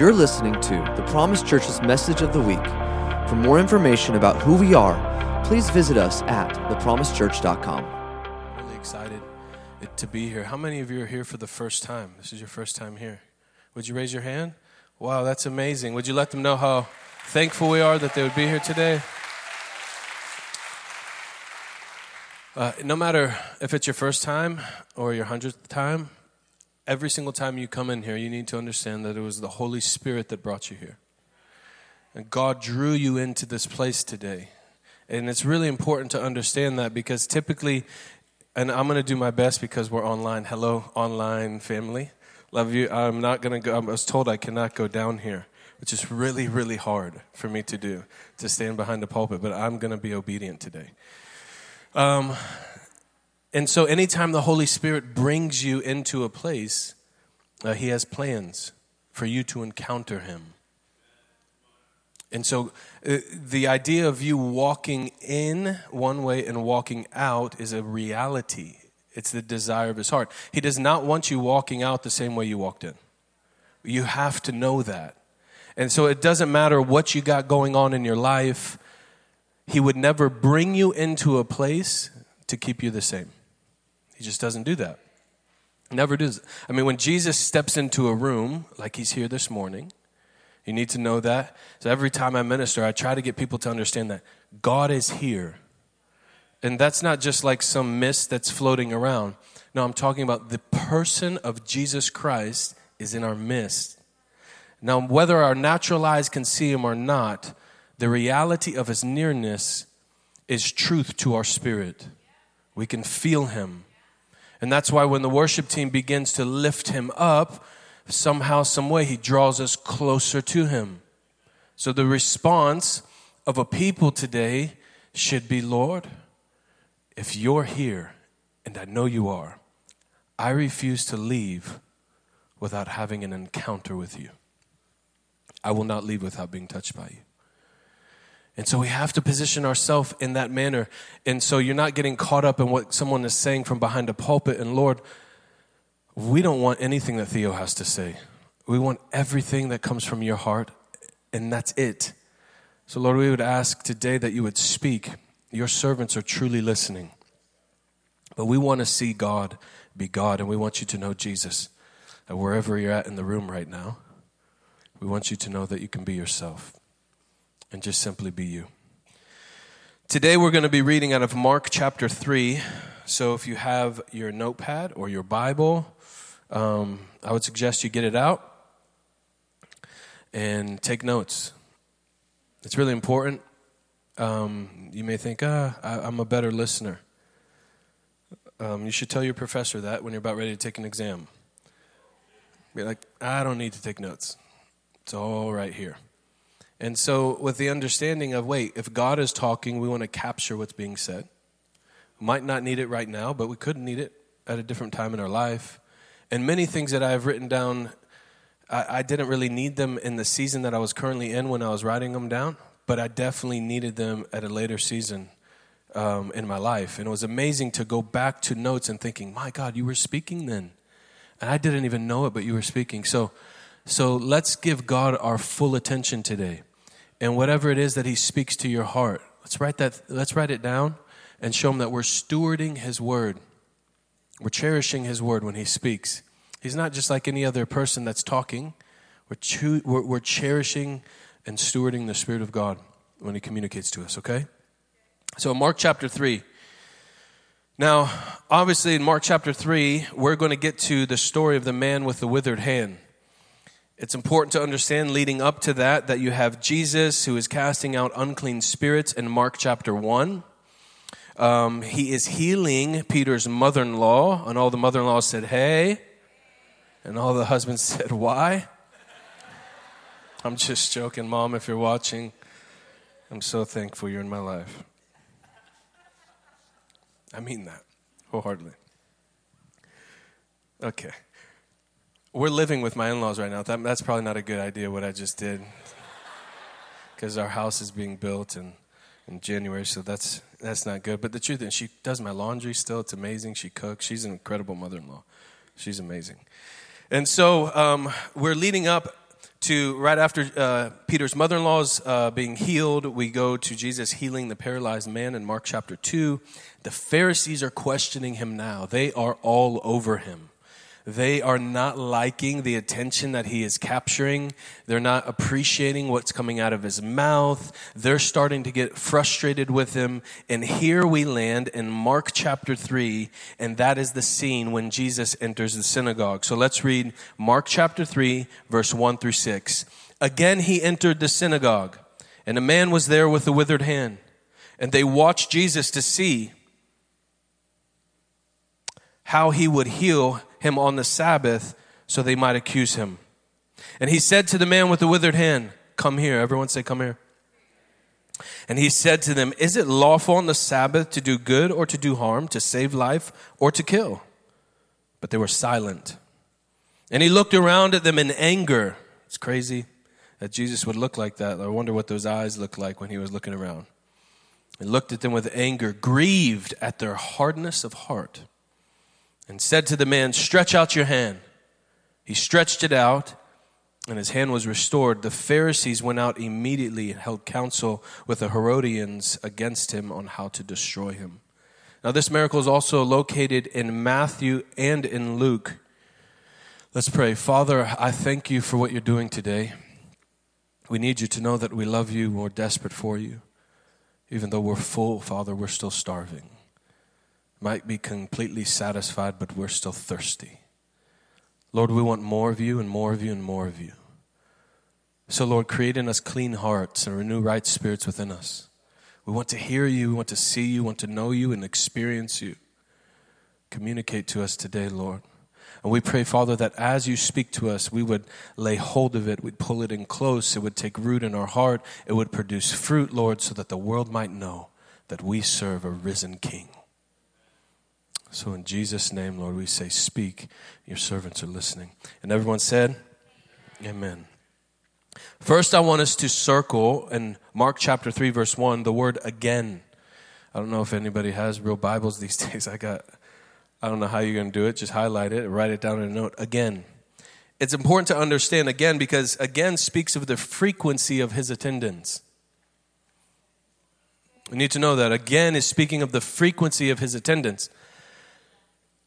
You're listening to the Promise Church's message of the week. For more information about who we are, please visit us at thepromisechurch.com. Really excited to be here. How many of you are here for the first time? This is your first time here. Would you raise your hand? Wow, that's amazing. Would you let them know how thankful we are that they would be here today? Uh, no matter if it's your first time or your hundredth time, every single time you come in here, you need to understand that it was the Holy Spirit that brought you here. And God drew you into this place today. And it's really important to understand that because typically, and I'm going to do my best because we're online. Hello, online family. Love you. I'm not going to go, I was told I cannot go down here, which is really, really hard for me to do, to stand behind the pulpit, but I'm going to be obedient today. Um, and so, anytime the Holy Spirit brings you into a place, uh, He has plans for you to encounter Him. And so, uh, the idea of you walking in one way and walking out is a reality. It's the desire of His heart. He does not want you walking out the same way you walked in. You have to know that. And so, it doesn't matter what you got going on in your life, He would never bring you into a place to keep you the same. He just doesn't do that. Never does. I mean, when Jesus steps into a room, like he's here this morning, you need to know that. So every time I minister, I try to get people to understand that God is here. And that's not just like some mist that's floating around. No, I'm talking about the person of Jesus Christ is in our midst. Now, whether our natural eyes can see him or not, the reality of his nearness is truth to our spirit. We can feel him. And that's why when the worship team begins to lift him up, somehow, some way, he draws us closer to him. So the response of a people today should be Lord, if you're here, and I know you are, I refuse to leave without having an encounter with you. I will not leave without being touched by you. And so we have to position ourselves in that manner. And so you're not getting caught up in what someone is saying from behind a pulpit. And Lord, we don't want anything that Theo has to say. We want everything that comes from your heart, and that's it. So, Lord, we would ask today that you would speak. Your servants are truly listening. But we want to see God be God, and we want you to know Jesus. And wherever you're at in the room right now, we want you to know that you can be yourself and just simply be you. Today we're going to be reading out of Mark chapter 3. So if you have your notepad or your Bible, um, I would suggest you get it out and take notes. It's really important. Um, you may think, ah, I, am a better listener. Um, you should tell your professor that when you're about ready to take an exam. Be like, I don't need to take notes. It's all right here. And so, with the understanding of, wait, if God is talking, we want to capture what's being said. Might not need it right now, but we could need it at a different time in our life. And many things that I've written down, I, I didn't really need them in the season that I was currently in when I was writing them down, but I definitely needed them at a later season um, in my life. And it was amazing to go back to notes and thinking, my God, you were speaking then. And I didn't even know it, but you were speaking. So, so let's give God our full attention today and whatever it is that he speaks to your heart let's write that let's write it down and show him that we're stewarding his word. We're cherishing his word when he speaks. He's not just like any other person that's talking. We're, choo- we're, we're cherishing and stewarding the spirit of god when he communicates to us okay? So mark chapter 3 now obviously in mark chapter 3 we're going to get to the story of the man with the withered hand it's important to understand leading up to that that you have Jesus who is casting out unclean spirits in Mark chapter 1. Um, he is healing Peter's mother in law, and all the mother in laws said, Hey. And all the husbands said, Why? I'm just joking, Mom, if you're watching. I'm so thankful you're in my life. I mean that wholeheartedly. Okay. We're living with my in laws right now. That, that's probably not a good idea what I just did. Because our house is being built in, in January, so that's, that's not good. But the truth is, she does my laundry still. It's amazing. She cooks. She's an incredible mother in law. She's amazing. And so um, we're leading up to right after uh, Peter's mother in law's uh, being healed, we go to Jesus healing the paralyzed man in Mark chapter 2. The Pharisees are questioning him now, they are all over him. They are not liking the attention that he is capturing. They're not appreciating what's coming out of his mouth. They're starting to get frustrated with him. And here we land in Mark chapter 3, and that is the scene when Jesus enters the synagogue. So let's read Mark chapter 3, verse 1 through 6. Again, he entered the synagogue, and a man was there with a withered hand. And they watched Jesus to see how he would heal him on the Sabbath so they might accuse him. And he said to the man with the withered hand, Come here. Everyone say, Come here. And he said to them, Is it lawful on the Sabbath to do good or to do harm, to save life or to kill? But they were silent. And he looked around at them in anger. It's crazy that Jesus would look like that. I wonder what those eyes looked like when he was looking around. He looked at them with anger, grieved at their hardness of heart and said to the man, Stretch out your hand. He stretched it out, and his hand was restored. The Pharisees went out immediately and held counsel with the Herodians against him on how to destroy him. Now, this miracle is also located in Matthew and in Luke. Let's pray. Father, I thank you for what you're doing today. We need you to know that we love you, we're desperate for you. Even though we're full, Father, we're still starving might be completely satisfied, but we're still thirsty. Lord, we want more of you and more of you and more of you. So, Lord, create in us clean hearts and renew right spirits within us. We want to hear you, we want to see you, want to know you and experience you. Communicate to us today, Lord. And we pray, Father, that as you speak to us, we would lay hold of it, we'd pull it in close, it would take root in our heart, it would produce fruit, Lord, so that the world might know that we serve a risen King. So, in Jesus' name, Lord, we say, Speak. Your servants are listening. And everyone said, Amen. First, I want us to circle in Mark chapter 3, verse 1, the word again. I don't know if anybody has real Bibles these days. I got, I don't know how you're going to do it. Just highlight it, write it down in a note. Again. It's important to understand again because again speaks of the frequency of his attendance. We need to know that again is speaking of the frequency of his attendance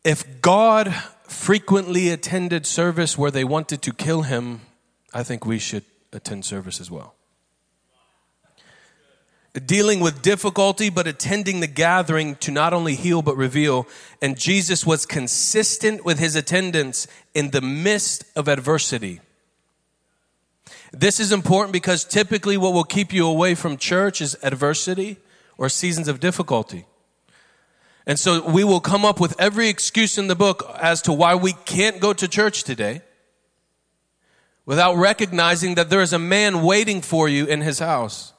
if God frequently attended service where they wanted to kill him, I think we should attend service as well. Dealing with difficulty, but attending the gathering to not only heal but reveal. And Jesus was consistent with his attendance in the midst of adversity. This is important because typically what will keep you away from church is adversity or seasons of difficulty. And so we will come up with every excuse in the book as to why we can't go to church today without recognizing that there is a man waiting for you in his house.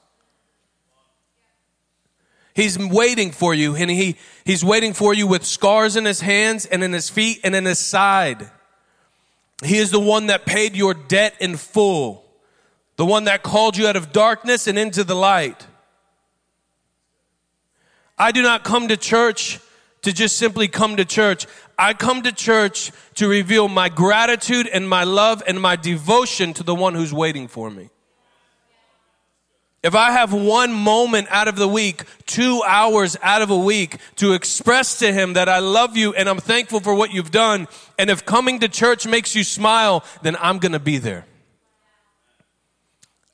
He's waiting for you and he, he's waiting for you with scars in his hands and in his feet and in his side. He is the one that paid your debt in full. The one that called you out of darkness and into the light. I do not come to church to just simply come to church. I come to church to reveal my gratitude and my love and my devotion to the one who's waiting for me. If I have one moment out of the week, two hours out of a week to express to him that I love you and I'm thankful for what you've done, and if coming to church makes you smile, then I'm going to be there.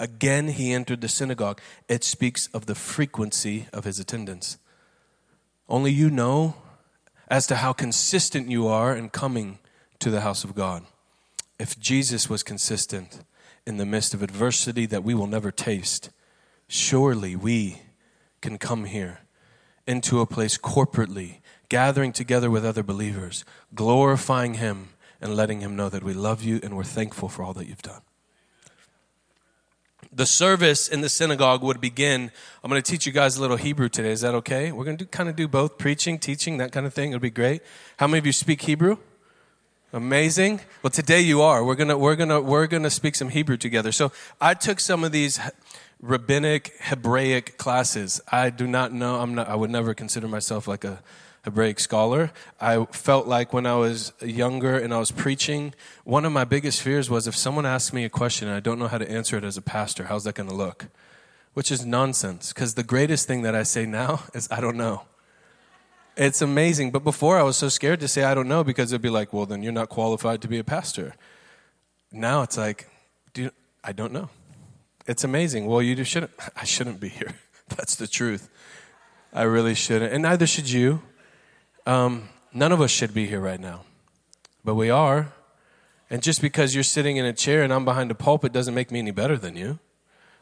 Again, he entered the synagogue. It speaks of the frequency of his attendance. Only you know as to how consistent you are in coming to the house of God. If Jesus was consistent in the midst of adversity that we will never taste, surely we can come here into a place corporately, gathering together with other believers, glorifying Him and letting Him know that we love you and we're thankful for all that you've done the service in the synagogue would begin. I'm going to teach you guys a little Hebrew today. Is that okay? We're going to do, kind of do both preaching, teaching, that kind of thing. It'll be great. How many of you speak Hebrew? Amazing. Well, today you are. We're gonna we're gonna we're gonna speak some Hebrew together. So I took some of these rabbinic Hebraic classes. I do not know. I'm not. I would never consider myself like a Hebraic scholar. I felt like when I was younger and I was preaching, one of my biggest fears was if someone asks me a question and I don't know how to answer it as a pastor, how's that going to look? Which is nonsense because the greatest thing that I say now is I don't know. It's amazing. But before I was so scared to say I don't know because it'd be like, well, then you're not qualified to be a pastor. Now it's like, I don't know. It's amazing. Well, you just shouldn't. I shouldn't be here. That's the truth. I really shouldn't, and neither should you. Um, none of us should be here right now, but we are. And just because you're sitting in a chair and I'm behind a pulpit doesn't make me any better than you.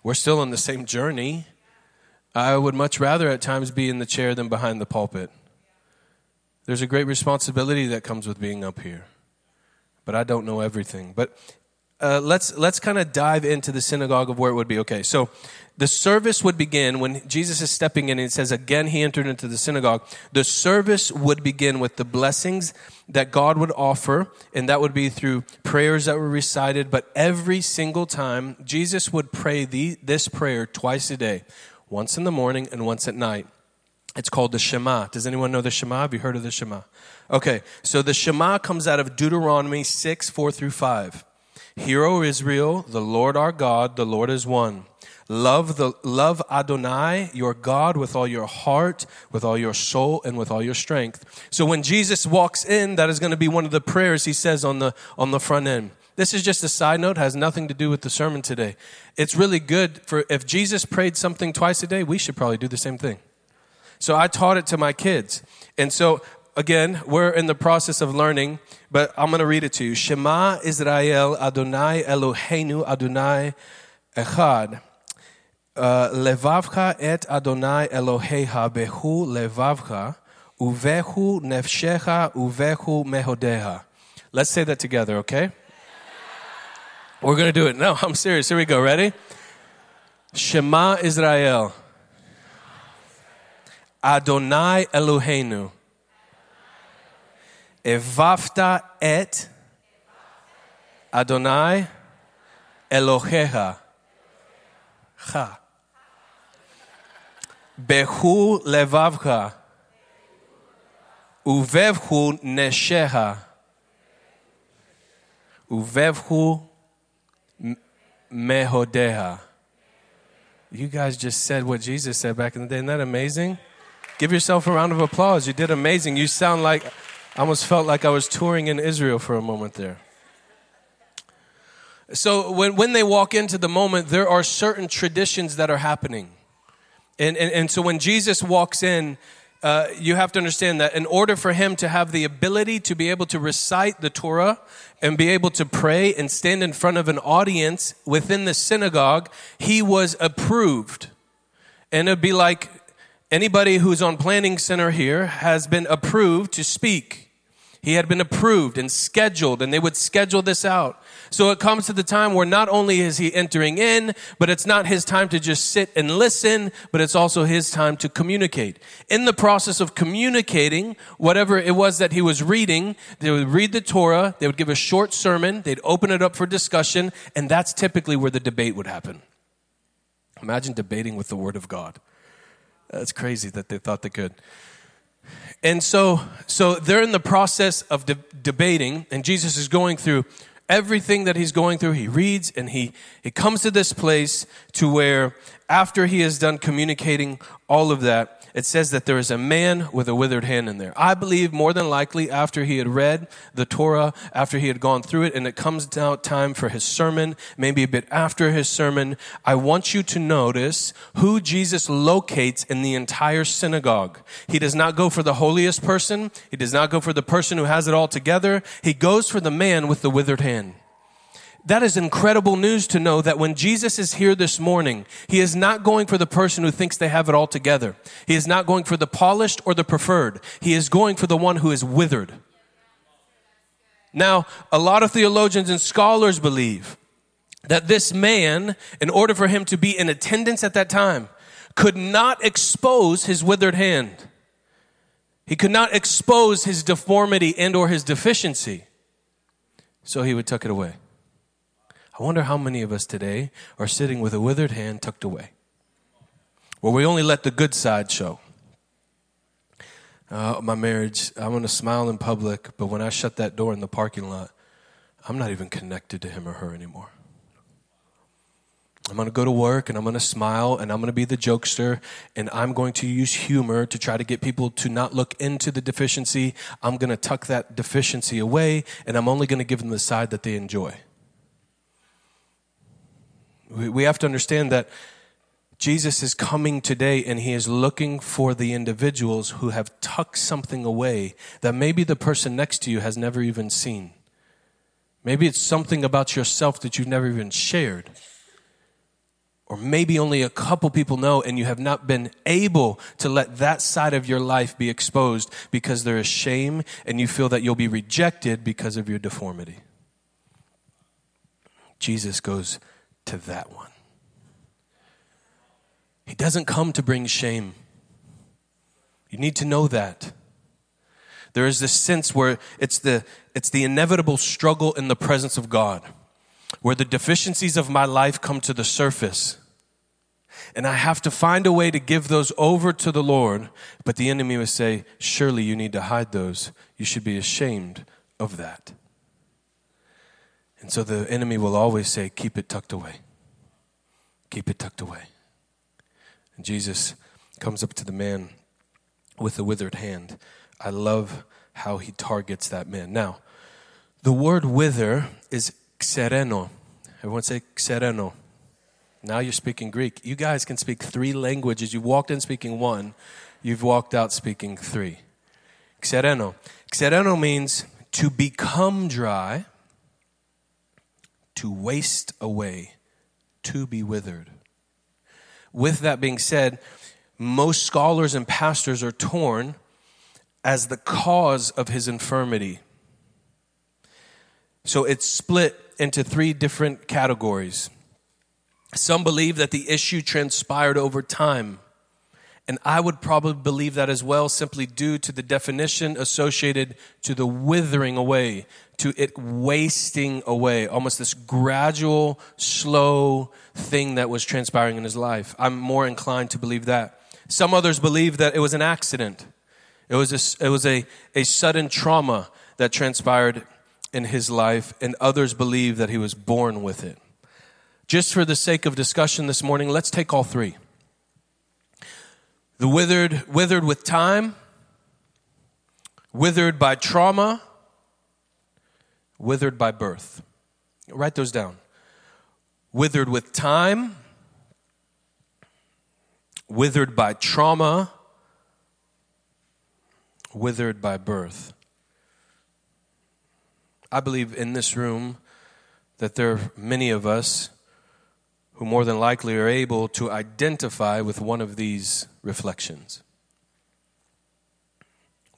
We're still on the same journey. I would much rather at times be in the chair than behind the pulpit. There's a great responsibility that comes with being up here. But I don't know everything. But uh, let's let's kind of dive into the synagogue of where it would be. Okay, so the service would begin when Jesus is stepping in and it says, again, he entered into the synagogue. The service would begin with the blessings that God would offer, and that would be through prayers that were recited. But every single time, Jesus would pray the, this prayer twice a day, once in the morning and once at night. It's called the Shema. Does anyone know the Shema? Have you heard of the Shema? Okay, so the Shema comes out of Deuteronomy 6, 4 through 5. Hear, O Israel, the Lord our God, the Lord is one. Love the love Adonai, your God, with all your heart, with all your soul, and with all your strength. So when Jesus walks in, that is going to be one of the prayers he says on the on the front end. This is just a side note, has nothing to do with the sermon today. It's really good for if Jesus prayed something twice a day, we should probably do the same thing. So I taught it to my kids. And so again, we're in the process of learning, but I'm going to read it to you. Shema Israel Adonai Eloheinu Adonai Echad. Uh, levavcha et Adonai Eloheha behu levavcha uvehu nefshecha uvehu mehodeha. Let's say that together, okay? We're going to do it. No, I'm serious. Here we go. Ready? Shema Israel. Adonai Eloheinu. Evafta et Adonai Elohecha. Ha. Behu levavcha. Uvevhu nesheha. Uvevhu mehodeha. You guys just said what Jesus said back in the day. Isn't that amazing? Give yourself a round of applause. You did amazing. You sound like I almost felt like I was touring in Israel for a moment there. So when, when they walk into the moment, there are certain traditions that are happening. And, and, and so when Jesus walks in, uh, you have to understand that in order for him to have the ability to be able to recite the Torah and be able to pray and stand in front of an audience within the synagogue, he was approved. And it'd be like anybody who's on Planning Center here has been approved to speak. He had been approved and scheduled, and they would schedule this out. So it comes to the time where not only is he entering in, but it's not his time to just sit and listen, but it's also his time to communicate. In the process of communicating, whatever it was that he was reading, they would read the Torah, they would give a short sermon, they'd open it up for discussion, and that's typically where the debate would happen. Imagine debating with the Word of God. That's crazy that they thought they could. And so, so they're in the process of de- debating, and Jesus is going through everything that he's going through. He reads, and he, he comes to this place to where, after he has done communicating all of that, it says that there is a man with a withered hand in there. I believe more than likely after he had read the Torah, after he had gone through it, and it comes out time for his sermon, maybe a bit after his sermon, I want you to notice who Jesus locates in the entire synagogue. He does not go for the holiest person. He does not go for the person who has it all together. He goes for the man with the withered hand. That is incredible news to know that when Jesus is here this morning, he is not going for the person who thinks they have it all together. He is not going for the polished or the preferred. He is going for the one who is withered. Now, a lot of theologians and scholars believe that this man, in order for him to be in attendance at that time, could not expose his withered hand. He could not expose his deformity and or his deficiency. So he would tuck it away. I wonder how many of us today are sitting with a withered hand tucked away, where we only let the good side show. uh, my marriage, I'm going to smile in public, but when I shut that door in the parking lot, I'm not even connected to him or her anymore. I'm going to go to work and I'm going to smile and I'm going to be the jokester and I'm going to use humor to try to get people to not look into the deficiency. I'm going to tuck that deficiency away and I'm only going to give them the side that they enjoy. We, have to understand that Jesus is coming today and he is looking for the individuals who have tucked something away that maybe the person next to you has never even seen. Maybe it's something about yourself that you've never even shared. Or maybe only a couple people know and you have not been able to let that side of your life be exposed because there is shame and you feel that you'll be rejected because of your deformity. Jesus goes to that one. He doesn't come to bring shame. You need to know that. There is this sense where it's the, it's the inevitable struggle in the presence of God, where the deficiencies of my life come to the surface. And I have to find a way to give those over to the Lord. But the enemy would say, Surely you need to hide those. You should be ashamed of that. And so the enemy will always say, Keep it tucked away. Keep it tucked away. And Jesus comes up to the man with the withered hand. I love how he targets that man. Now, the word wither is xereno. Everyone say xereno. Now you're speaking Greek. You guys can speak three languages. You walked in speaking one, you've walked out speaking three. Xereno. Xereno means to become dry, to waste away, to be withered. With that being said, most scholars and pastors are torn as the cause of his infirmity. So it's split into three different categories. Some believe that the issue transpired over time. And I would probably believe that as well, simply due to the definition associated to the withering away, to it wasting away, almost this gradual, slow thing that was transpiring in his life. I'm more inclined to believe that. Some others believe that it was an accident. It was a, it was a, a sudden trauma that transpired in his life, and others believe that he was born with it. Just for the sake of discussion this morning, let's take all three. The withered, withered with time, withered by trauma, withered by birth. Write those down. Withered with time, withered by trauma, withered by birth. I believe in this room that there are many of us who more than likely are able to identify with one of these reflections.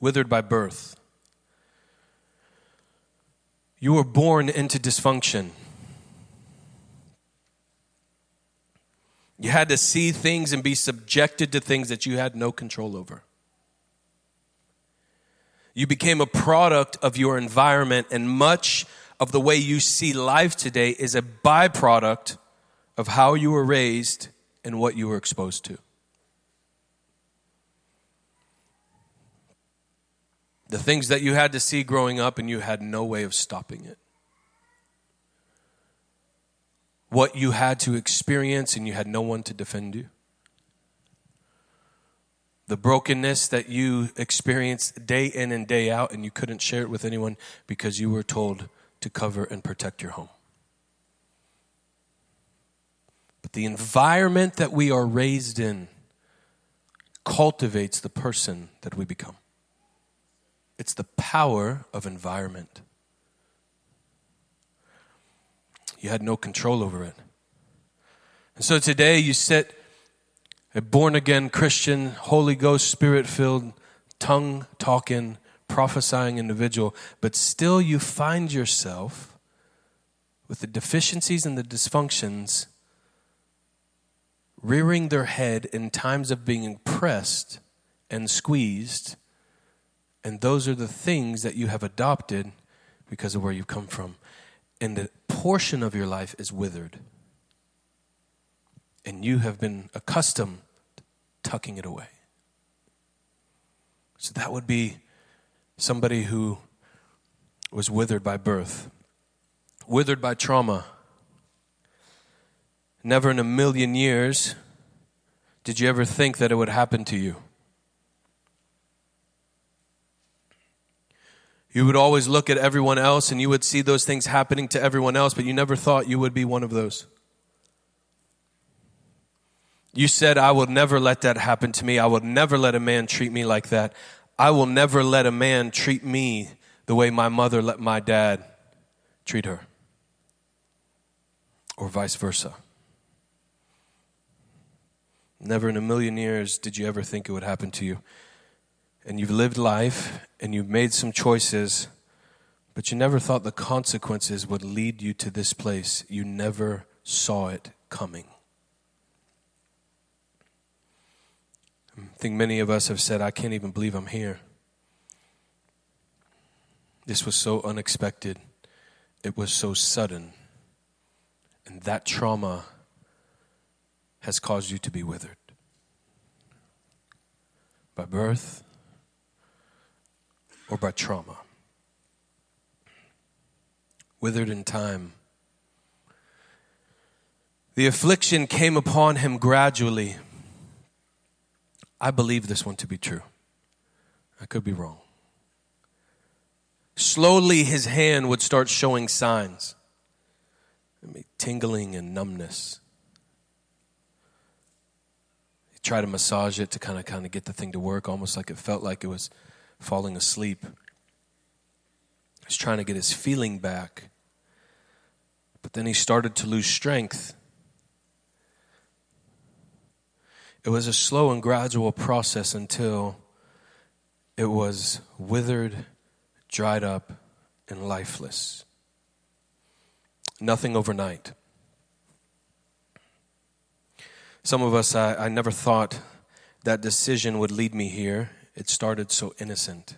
Withered by birth. You were born into dysfunction. You had to see things and be subjected to things that you had no control over. You became a product of your environment, and much of the way you see life today is a byproduct of how you were raised and what you were exposed to. The things that you had to see growing up and you had no way of stopping it. What you had to experience and you had no one to defend you. The brokenness that you experienced day in and day out and you couldn't share it with anyone because you were told to cover and protect your home. But the environment that we are raised in cultivates the person that we become. It's the power of environment. You had no control over it. And so today you sit a born again Christian, Holy Ghost, Spirit filled, tongue talking, prophesying individual, but still you find yourself with the deficiencies and the dysfunctions rearing their head in times of being pressed and squeezed. And those are the things that you have adopted because of where you've come from. And the portion of your life is withered. And you have been accustomed to tucking it away. So that would be somebody who was withered by birth, withered by trauma. Never in a million years did you ever think that it would happen to you. You would always look at everyone else and you would see those things happening to everyone else, but you never thought you would be one of those. You said, I will never let that happen to me. I will never let a man treat me like that. I will never let a man treat me the way my mother let my dad treat her, or vice versa. Never in a million years did you ever think it would happen to you. And you've lived life and you've made some choices, but you never thought the consequences would lead you to this place. You never saw it coming. I think many of us have said, I can't even believe I'm here. This was so unexpected, it was so sudden. And that trauma has caused you to be withered by birth or by trauma. Withered in time. The affliction came upon him gradually. I believe this one to be true. I could be wrong. Slowly, his hand would start showing signs tingling and numbness. He tried to massage it to kind of kind of get the thing to work, almost like it felt like it was falling asleep. He's trying to get his feeling back. But then he started to lose strength. It was a slow and gradual process until it was withered, dried up, and lifeless. Nothing overnight. Some of us, I, I never thought that decision would lead me here. It started so innocent.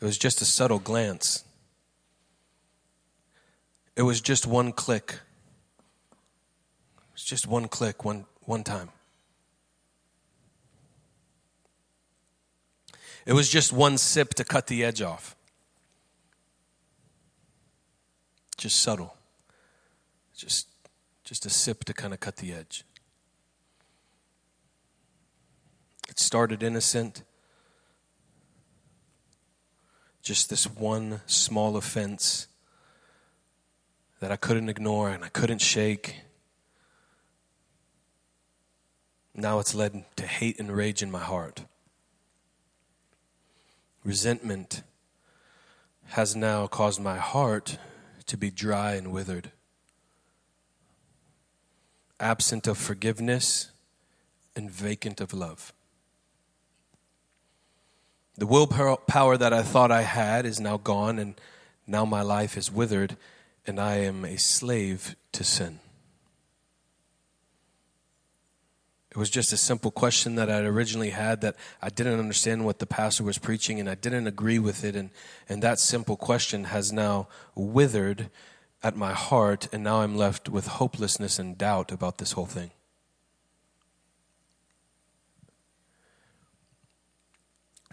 It was just a subtle glance. It was just one click. It was just one click, one, one time. It was just one sip to cut the edge off. Just subtle. Just, just a sip to kind of cut the edge. It started innocent. Just this one small offense that I couldn't ignore and I couldn't shake. Now it's led to hate and rage in my heart. Resentment has now caused my heart to be dry and withered. Absent of forgiveness and vacant of love. The willpower that I thought I had is now gone, and now my life is withered, and I am a slave to sin. It was just a simple question that I'd originally had that I didn't understand what the pastor was preaching and I didn't agree with it. And, and that simple question has now withered at my heart, and now I'm left with hopelessness and doubt about this whole thing.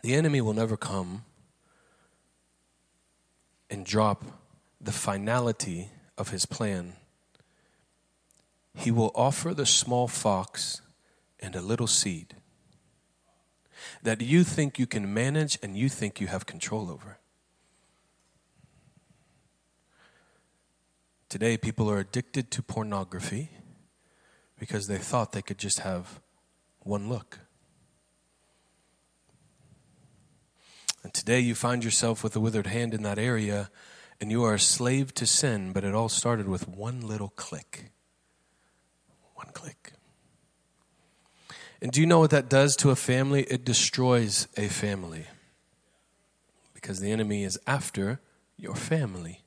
The enemy will never come and drop the finality of his plan. He will offer the small fox and a little seed that you think you can manage and you think you have control over. Today, people are addicted to pornography because they thought they could just have one look. And today you find yourself with a withered hand in that area and you are a slave to sin, but it all started with one little click. One click. And do you know what that does to a family? It destroys a family. Because the enemy is after your family.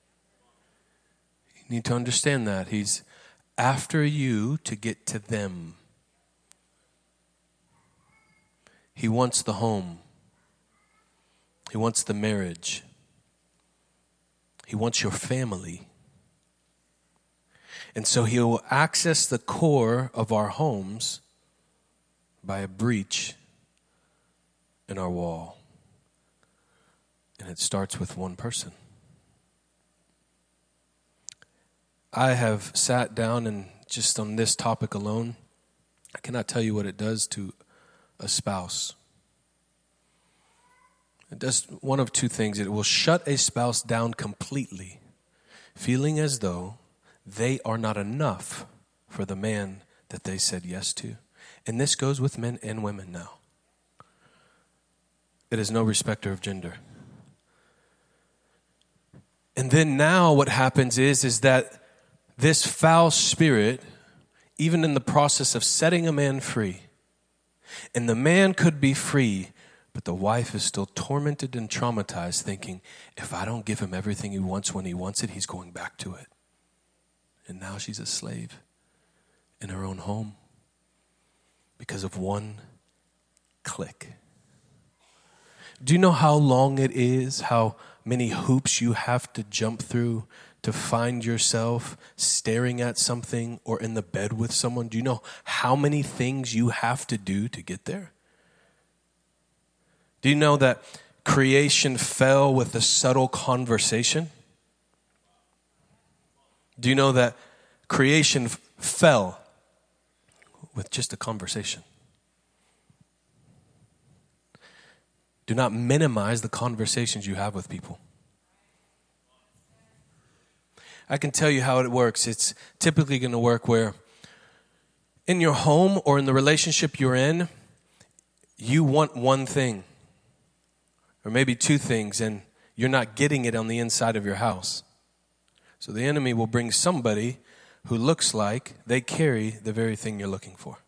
You need to understand that. He's after you to get to them. He wants the home. He wants the marriage. He wants your family. And so he will access the core of our homes by a breach in our wall. And it starts with one person. I have sat down and just on this topic alone, I cannot tell you what it does to a spouse. It does one of two things it will shut a spouse down completely, feeling as though they are not enough for the man that they said yes to. And this goes with men and women now. It is no respecter of gender. And then now what happens is is that this foul spirit, even in the process of setting a man free, and the man could be free, but the wife is still tormented and traumatized, thinking, if I don't give him everything he wants when he wants it, he's going back to it. And now she's a slave in her own home because of one click. Do you know how long it is, how many hoops you have to jump through to find yourself staring at something or in the bed with someone? Do you know how many things you have to do to get there? Do you know that creation fell with a subtle conversation? Do you know that creation f- fell with just a conversation? Do not minimize the conversations you have with people. I can tell you how it works. It's typically going to work where in your home or in the relationship you're in, you want one thing or maybe two things, and you're not getting it on the inside of your house. So the enemy will bring somebody who looks like they carry the very thing you're looking for.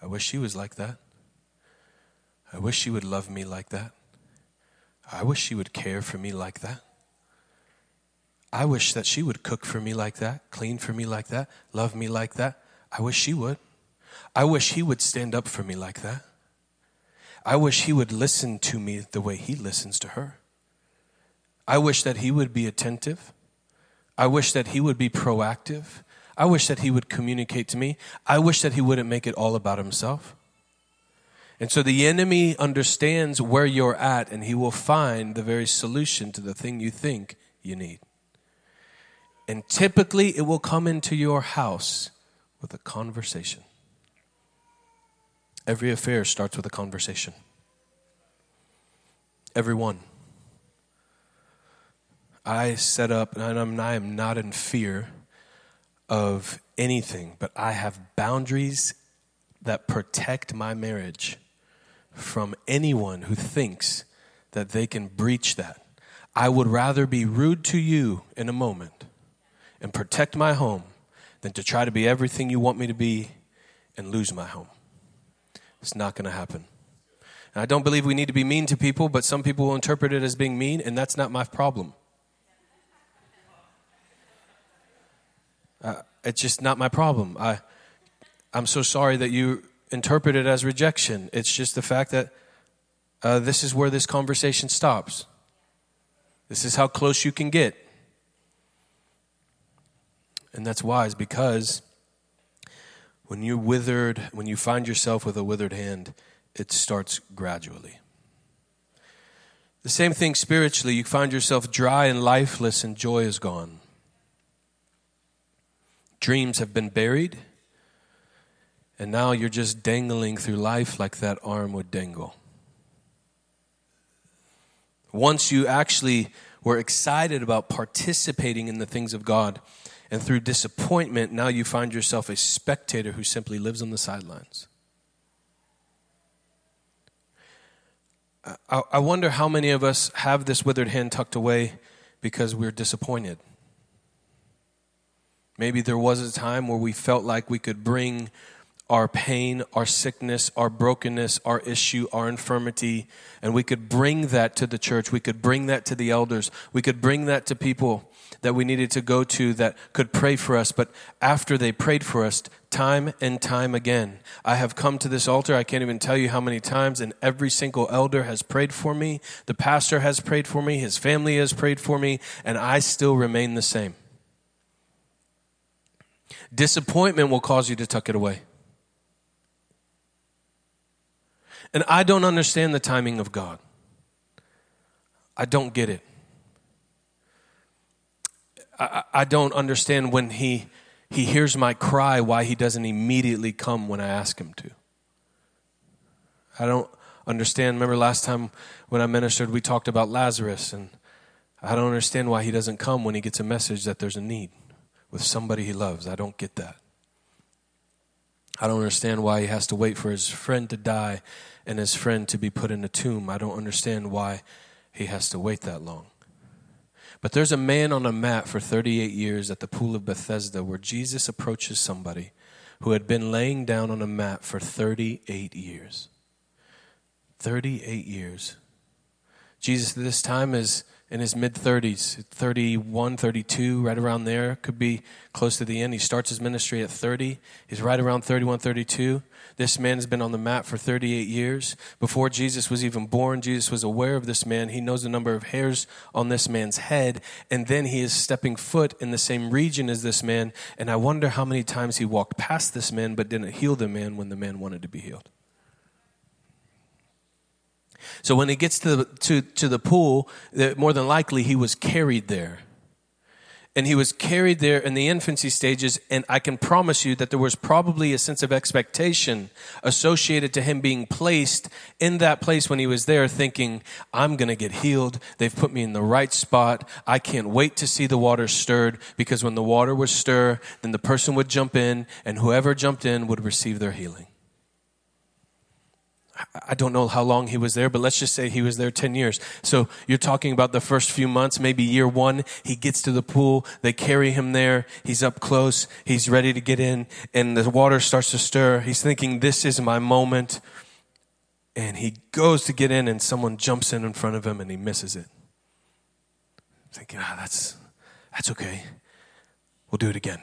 I wish she was like that. I wish she would love me like that. I wish she would care for me like that. I wish that she would cook for me like that, clean for me like that, love me like that. I wish she would. I wish he would stand up for me like that. I wish he would listen to me the way he listens to her. I wish that he would be attentive. I wish that he would be proactive. I wish that he would communicate to me. I wish that he wouldn't make it all about himself. And so the enemy understands where you're at and he will find the very solution to the thing you think you need. And typically, it will come into your house with a conversation. Every affair starts with a conversation. Every one. I set up, and I'm, I am not in fear of anything, but I have boundaries that protect my marriage from anyone who thinks that they can breach that. I would rather be rude to you in a moment and protect my home than to try to be everything you want me to be and lose my home. It's not going to happen. And I don't believe we need to be mean to people, but some people will interpret it as being mean, and that's not my problem. Uh, it's just not my problem. I, I'm so sorry that you interpret it as rejection. It's just the fact that uh, this is where this conversation stops. This is how close you can get. And that's wise because when you're withered, when you find yourself with a withered hand, it starts gradually. The same thing spiritually, you find yourself dry and lifeless, and joy is gone. Dreams have been buried, and now you're just dangling through life like that arm would dangle. Once you actually were excited about participating in the things of God, and through disappointment, now you find yourself a spectator who simply lives on the sidelines. I, I wonder how many of us have this withered hand tucked away because we're disappointed. Maybe there was a time where we felt like we could bring our pain, our sickness, our brokenness, our issue, our infirmity, and we could bring that to the church. We could bring that to the elders. We could bring that to people that we needed to go to that could pray for us. But after they prayed for us, time and time again, I have come to this altar. I can't even tell you how many times, and every single elder has prayed for me. The pastor has prayed for me. His family has prayed for me, and I still remain the same. Disappointment will cause you to tuck it away. And I don't understand the timing of God. I don't get it. I, I don't understand when he, he hears my cry, why he doesn't immediately come when I ask him to. I don't understand. Remember last time when I ministered, we talked about Lazarus, and I don't understand why he doesn't come when he gets a message that there's a need with somebody he loves. I don't get that. I don't understand why he has to wait for his friend to die and his friend to be put in a tomb. I don't understand why he has to wait that long. But there's a man on a mat for 38 years at the pool of Bethesda where Jesus approaches somebody who had been laying down on a mat for 38 years. 38 years. Jesus at this time is in his mid 30s, 31, 32, right around there, could be close to the end. He starts his ministry at 30. He's right around 31, 32. This man has been on the map for 38 years. Before Jesus was even born, Jesus was aware of this man. He knows the number of hairs on this man's head. And then he is stepping foot in the same region as this man. And I wonder how many times he walked past this man but didn't heal the man when the man wanted to be healed. So when he gets to the, to, to the pool, more than likely he was carried there. And he was carried there in the infancy stages, and I can promise you that there was probably a sense of expectation associated to him being placed in that place when he was there, thinking, I'm going to get healed. They've put me in the right spot. I can't wait to see the water stirred, because when the water was stirred, then the person would jump in, and whoever jumped in would receive their healing. I don't know how long he was there, but let's just say he was there 10 years. So you're talking about the first few months, maybe year one. He gets to the pool. They carry him there. He's up close. He's ready to get in and the water starts to stir. He's thinking, this is my moment. And he goes to get in and someone jumps in in front of him and he misses it. Thinking, ah, that's, that's okay. We'll do it again.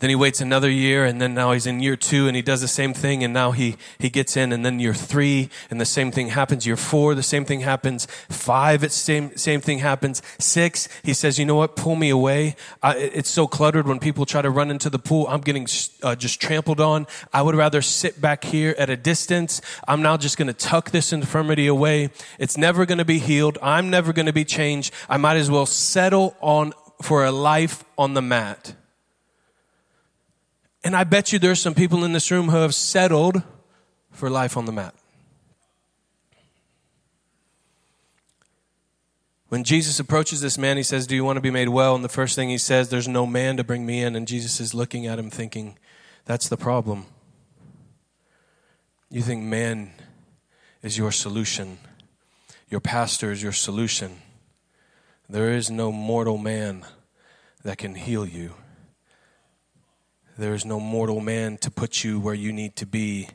Then he waits another year, and then now he's in year two, and he does the same thing, and now he, he gets in, and then year three, and the same thing happens. Year four, the same thing happens. Five, it's same, same thing happens. Six, he says, you know what, pull me away. I, it's so cluttered when people try to run into the pool. I'm getting uh, just trampled on. I would rather sit back here at a distance. I'm now just going to tuck this infirmity away. It's never going to be healed. I'm never going to be changed. I might as well settle on for a life on the mat. And I bet you there's some people in this room who have settled for life on the mat. When Jesus approaches this man, he says, Do you want to be made well? And the first thing he says, There's no man to bring me in. And Jesus is looking at him thinking, That's the problem. You think man is your solution, your pastor is your solution. There is no mortal man that can heal you. There is no mortal man to put you where you need to be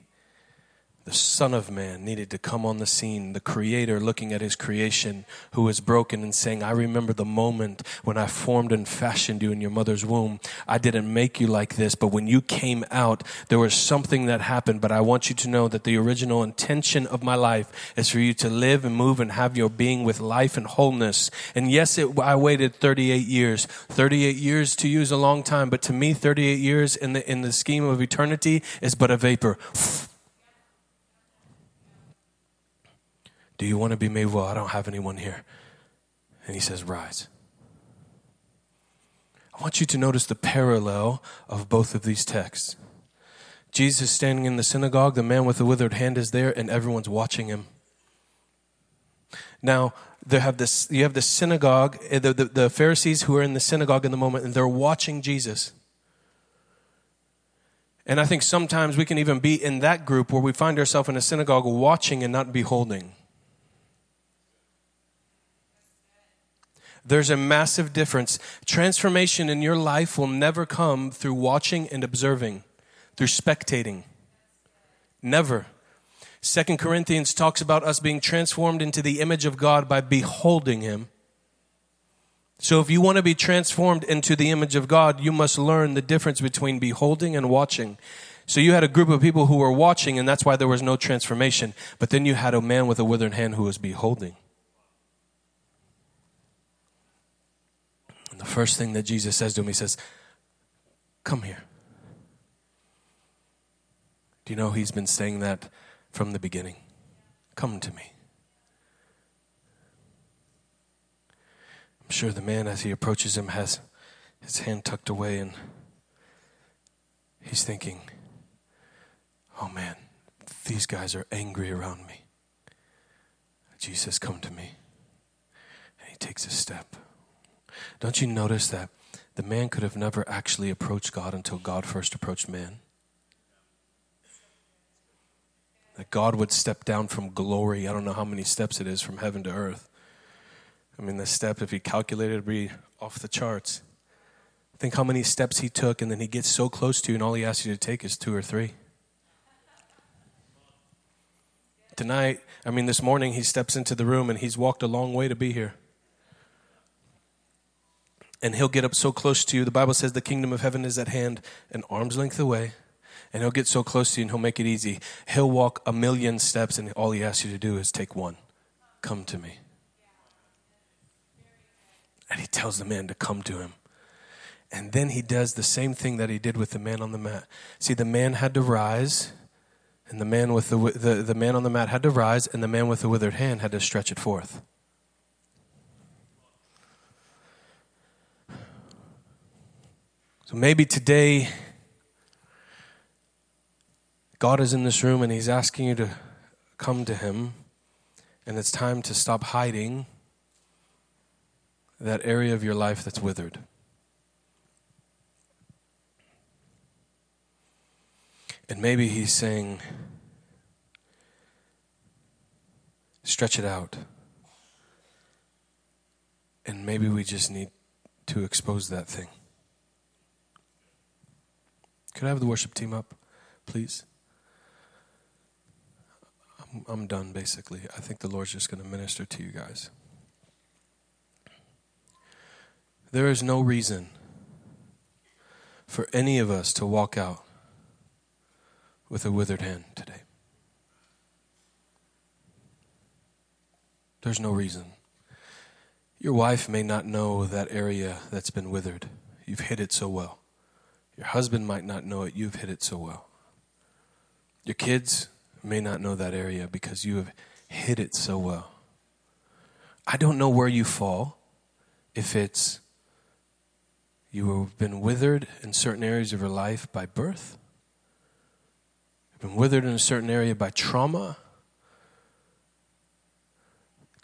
the Son of Man needed to come on the scene, the Creator looking at His creation who is broken and saying, I remember the moment when I formed and fashioned you in your mother's womb. I didn't make you like this, but when you came out, there was something that happened. But I want you to know that the original intention of my life is for you to live and move and have your being with life and wholeness. And yes, it, I waited 38 years. 38 years to you is a long time, but to me, 38 years in the, in the scheme of eternity is but a vapor. Do you want to be made well? I don't have anyone here. And he says, Rise. I want you to notice the parallel of both of these texts. Jesus standing in the synagogue, the man with the withered hand is there, and everyone's watching him. Now, have this, you have the synagogue, eh, the, the, the Pharisees who are in the synagogue in the moment, and they're watching Jesus. And I think sometimes we can even be in that group where we find ourselves in a synagogue watching and not beholding. There's a massive difference. Transformation in your life will never come through watching and observing, through spectating. Never. Second Corinthians talks about us being transformed into the image of God by beholding Him. So, if you want to be transformed into the image of God, you must learn the difference between beholding and watching. So, you had a group of people who were watching, and that's why there was no transformation. But then you had a man with a withered hand who was beholding. The first thing that Jesus says to him, he says, Come here. Do you know he's been saying that from the beginning. Come to me. I'm sure the man, as he approaches him, has his hand tucked away and he's thinking, oh man, these guys are angry around me. Jesus, come to me. And he takes a step. Don't you notice that the man could have never actually approached God until God first approached man? That God would step down from glory. I don't know how many steps it is from heaven to earth. I mean, the step, if he calculated, would be off the charts. Think how many steps he took, and then he gets so close to you, and all he asks you to take is two or three. Tonight, I mean, this morning, he steps into the room and he's walked a long way to be here. And he'll get up so close to you. The Bible says the kingdom of heaven is at hand, an arm's length away. And he'll get so close to you and he'll make it easy. He'll walk a million steps, and all he asks you to do is take one. Come to me. And he tells the man to come to him. And then he does the same thing that he did with the man on the mat. See, the man had to rise, and the man with the, the, the man on the mat had to rise, and the man with the withered hand had to stretch it forth. So maybe today, God is in this room and He's asking you to come to Him, and it's time to stop hiding that area of your life that's withered. And maybe he's saying, stretch it out. And maybe we just need to expose that thing. Could I have the worship team up, please? I'm, I'm done, basically. I think the Lord's just going to minister to you guys. There is no reason for any of us to walk out with a withered hand today. There's no reason. Your wife may not know that area that's been withered. You've hid it so well. Your husband might not know it. You've hit it so well. Your kids may not know that area because you have hit it so well. I don't know where you fall, if it's you have been withered in certain areas of your life by birth. You've been withered in a certain area by trauma,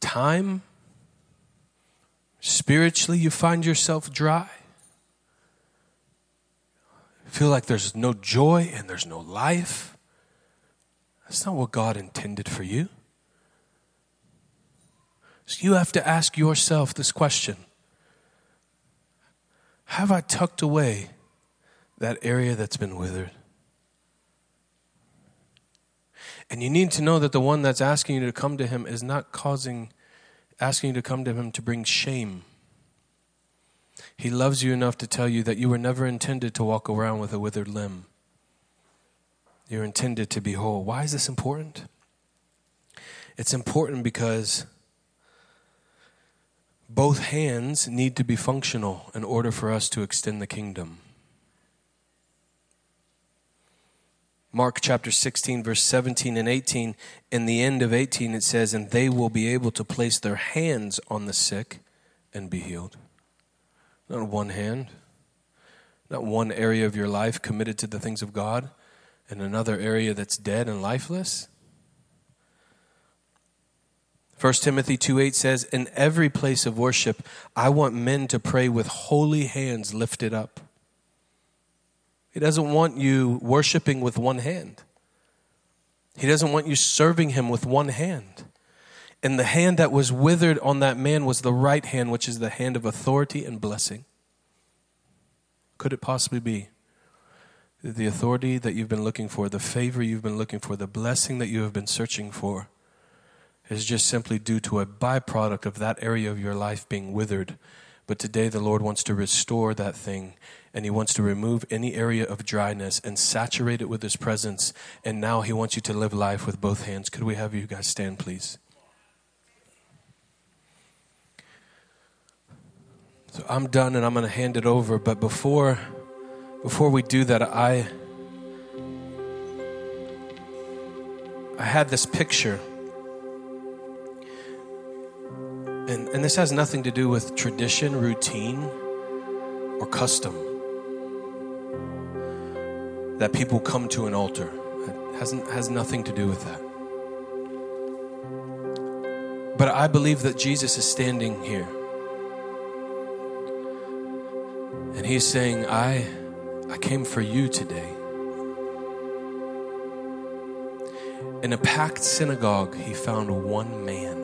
time. Spiritually, you find yourself dry. Feel like there's no joy and there's no life. That's not what God intended for you. So you have to ask yourself this question have I tucked away that area that's been withered? And you need to know that the one that's asking you to come to him is not causing, asking you to come to him to bring shame. He loves you enough to tell you that you were never intended to walk around with a withered limb. You're intended to be whole. Why is this important? It's important because both hands need to be functional in order for us to extend the kingdom. Mark chapter 16, verse 17 and 18, in the end of 18, it says, And they will be able to place their hands on the sick and be healed. Not one hand, not one area of your life committed to the things of God, and another area that's dead and lifeless. 1 Timothy 2 8 says, In every place of worship, I want men to pray with holy hands lifted up. He doesn't want you worshiping with one hand, He doesn't want you serving Him with one hand. And the hand that was withered on that man was the right hand, which is the hand of authority and blessing. Could it possibly be the authority that you've been looking for, the favor you've been looking for, the blessing that you have been searching for? is just simply due to a byproduct of that area of your life being withered. But today the Lord wants to restore that thing and He wants to remove any area of dryness and saturate it with His presence. And now He wants you to live life with both hands. Could we have you guys stand, please? So I'm done and I'm going to hand it over. But before, before we do that, I. I had this picture. And, and this has nothing to do with tradition, routine, or custom. That people come to an altar. It hasn't, has nothing to do with that. But I believe that Jesus is standing here. And he's saying, I, I came for you today. In a packed synagogue, he found one man.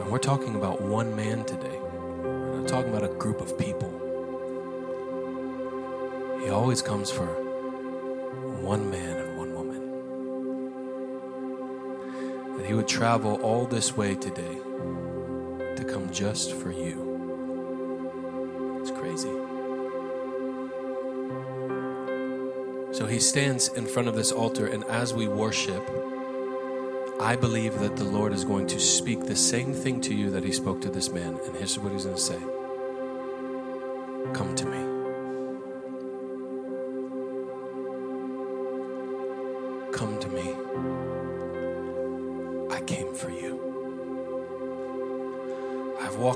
And we're talking about one man today. We're not talking about a group of people. He always comes for one man and one woman. That he would travel all this way today to come just for you. It's crazy. So he stands in front of this altar, and as we worship, I believe that the Lord is going to speak the same thing to you that he spoke to this man. And here's what he's going to say Come to me.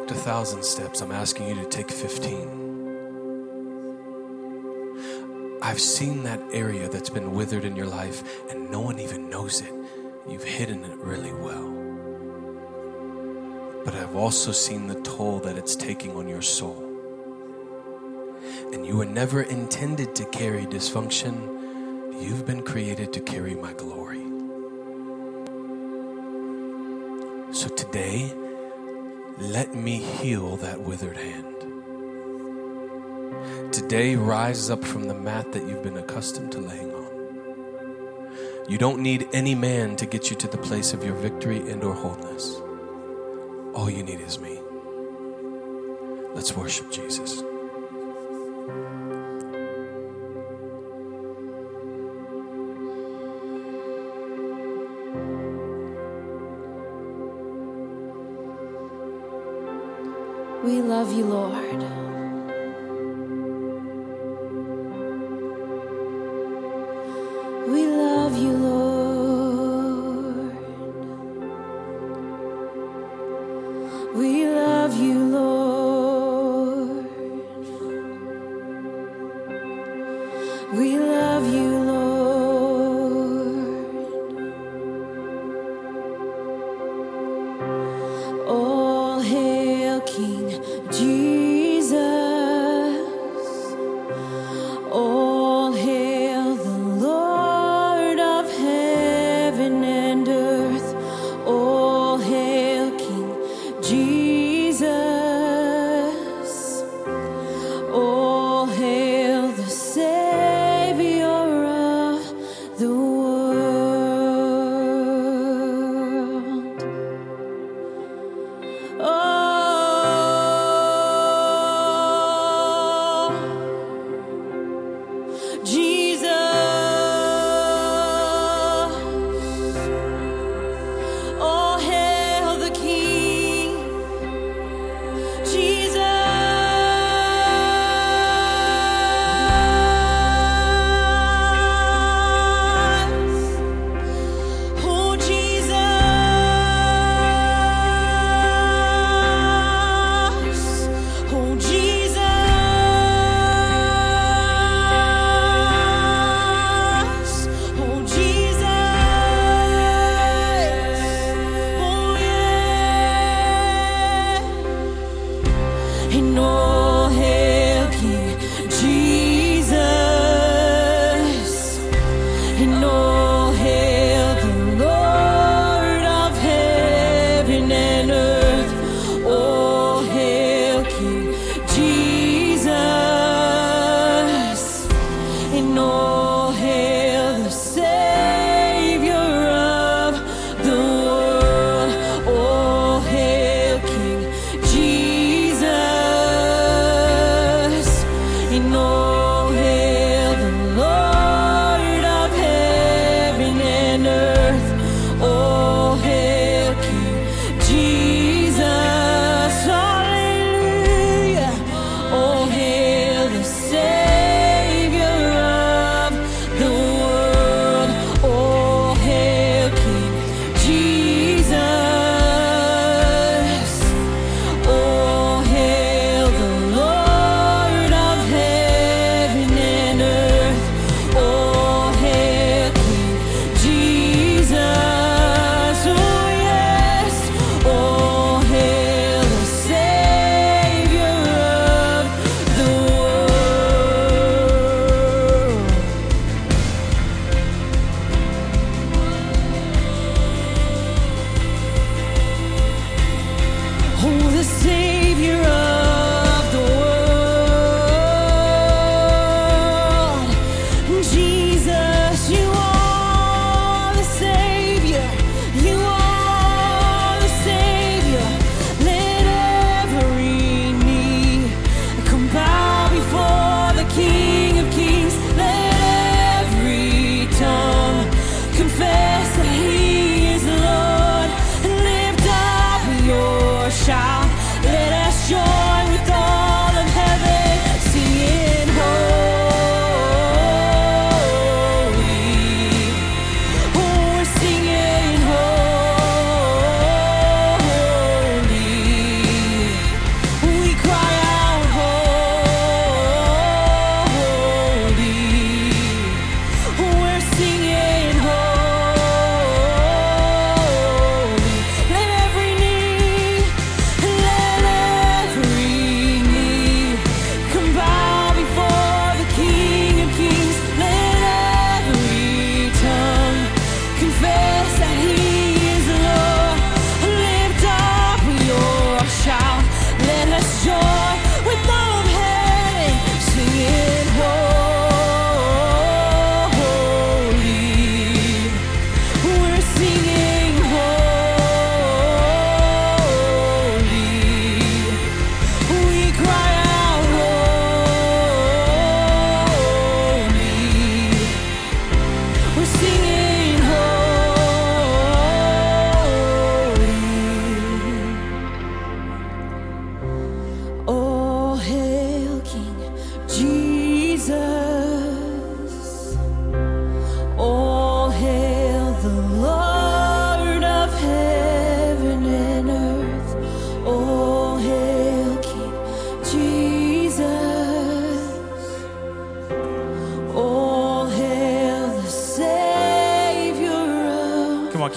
Walked a thousand steps. I'm asking you to take 15. I've seen that area that's been withered in your life and no one even knows it. You've hidden it really well. But I've also seen the toll that it's taking on your soul. And you were never intended to carry dysfunction. You've been created to carry my glory. So today, let me heal that withered hand. Today, rise up from the mat that you've been accustomed to laying on. You don't need any man to get you to the place of your victory and or wholeness. All you need is me. Let's worship Jesus. You, Lord.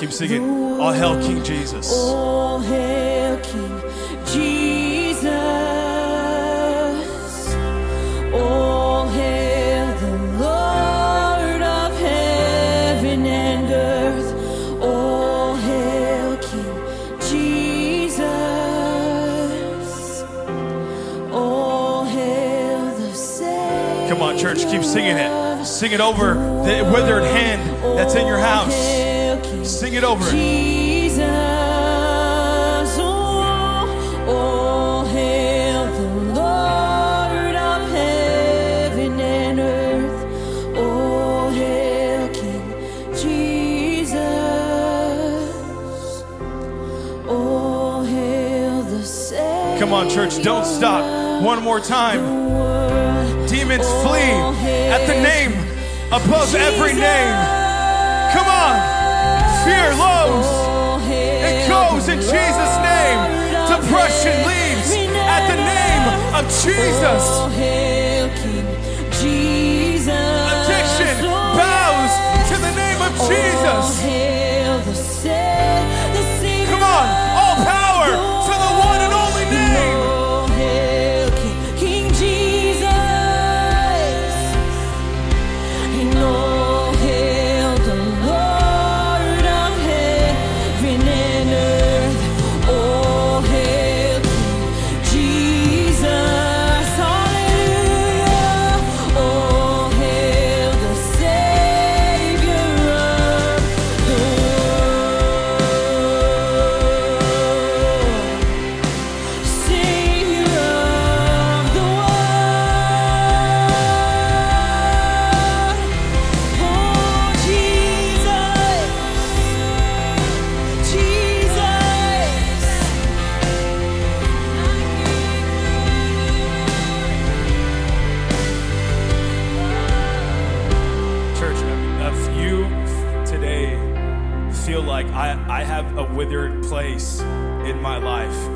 Keep singing. All hail King Jesus. All hail King Jesus. All hail the Lord of heaven and earth. All hail King Jesus. All hail the Savior. Come on, church, keep singing it. Sing it over the withered hand that's in your house. Sing it over. Jesus, oh, oh, hail the Lord of heaven and earth. Oh, hail King Jesus. Oh, hail the Savior. Come on, church, don't stop. One more time. Demons flee at the name above every name. Come on. Fear lows. It goes in Jesus' name. Depression leaves at the name of Jesus. Addiction bows to the name of Jesus.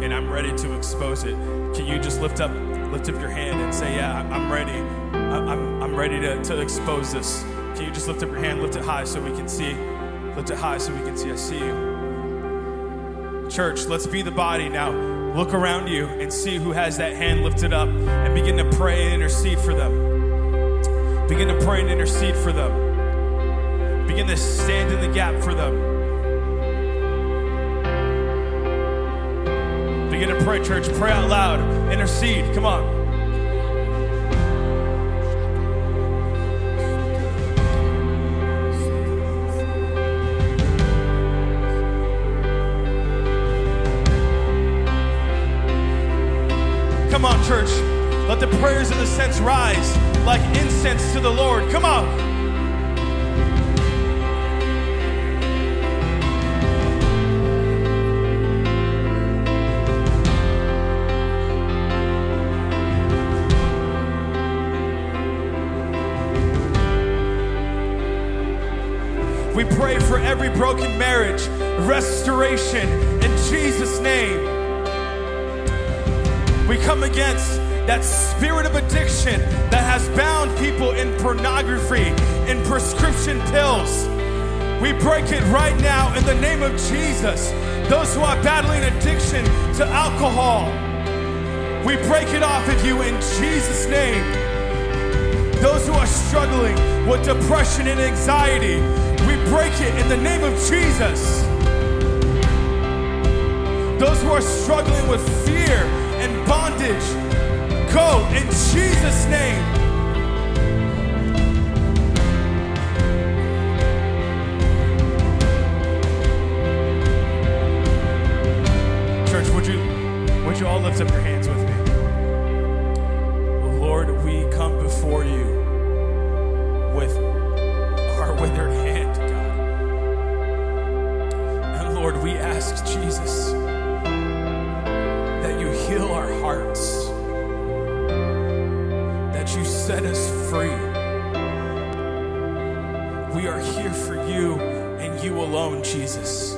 And I'm ready to expose it, can you just lift up lift up your hand and say, Yeah, I'm, ready. I'm, I'm ready to, to expose this. Can you just lift up your hand, lift it high so we can see? Lift it high so we can see. I see you. Church, let's be the body now. Look around you and see who has that hand lifted up and begin to pray and intercede for them. Begin to pray and intercede for them. Begin to stand in the gap for them. Begin to pray, church. Pray out loud. Intercede. Come on. Come on, church. Let the prayers of the saints rise like incense to the Lord. Come on. We pray for every broken marriage, restoration in Jesus' name. We come against that spirit of addiction that has bound people in pornography, in prescription pills. We break it right now in the name of Jesus. Those who are battling addiction to alcohol, we break it off of you in Jesus' name. Those who are struggling with depression and anxiety, we break it in the name of Jesus. Those who are struggling with fear and bondage, go in Jesus' name. Church, would you would you all lift up your hands with me? Lord, we come before you with withered hand, God. And Lord, we ask Jesus that you heal our hearts, that you set us free. We are here for you and you alone, Jesus.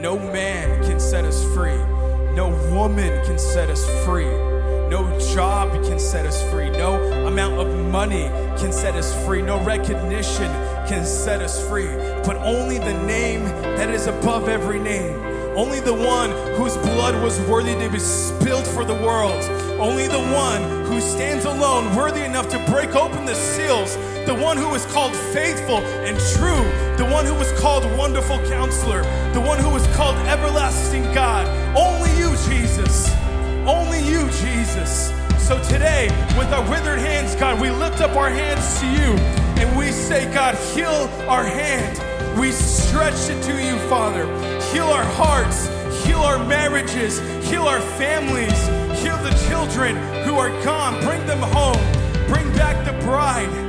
No man can set us free. No woman can set us free. No job can set us free. No amount of money can set us free. No recognition can set us free. But only the name that is above every name. Only the one whose blood was worthy to be spilled for the world. Only the one who stands alone, worthy enough to break open the seals. The one who is called faithful and true. The one who was called wonderful counselor. The one who was called everlasting God. Only you, Jesus. Only you, Jesus. So today, with our withered hands, God, we lift up our hands to you and we say, God, heal our hand. We stretch it to you, Father. Heal our hearts, heal our marriages, heal our families, heal the children who are gone. Bring them home. Bring back the bride.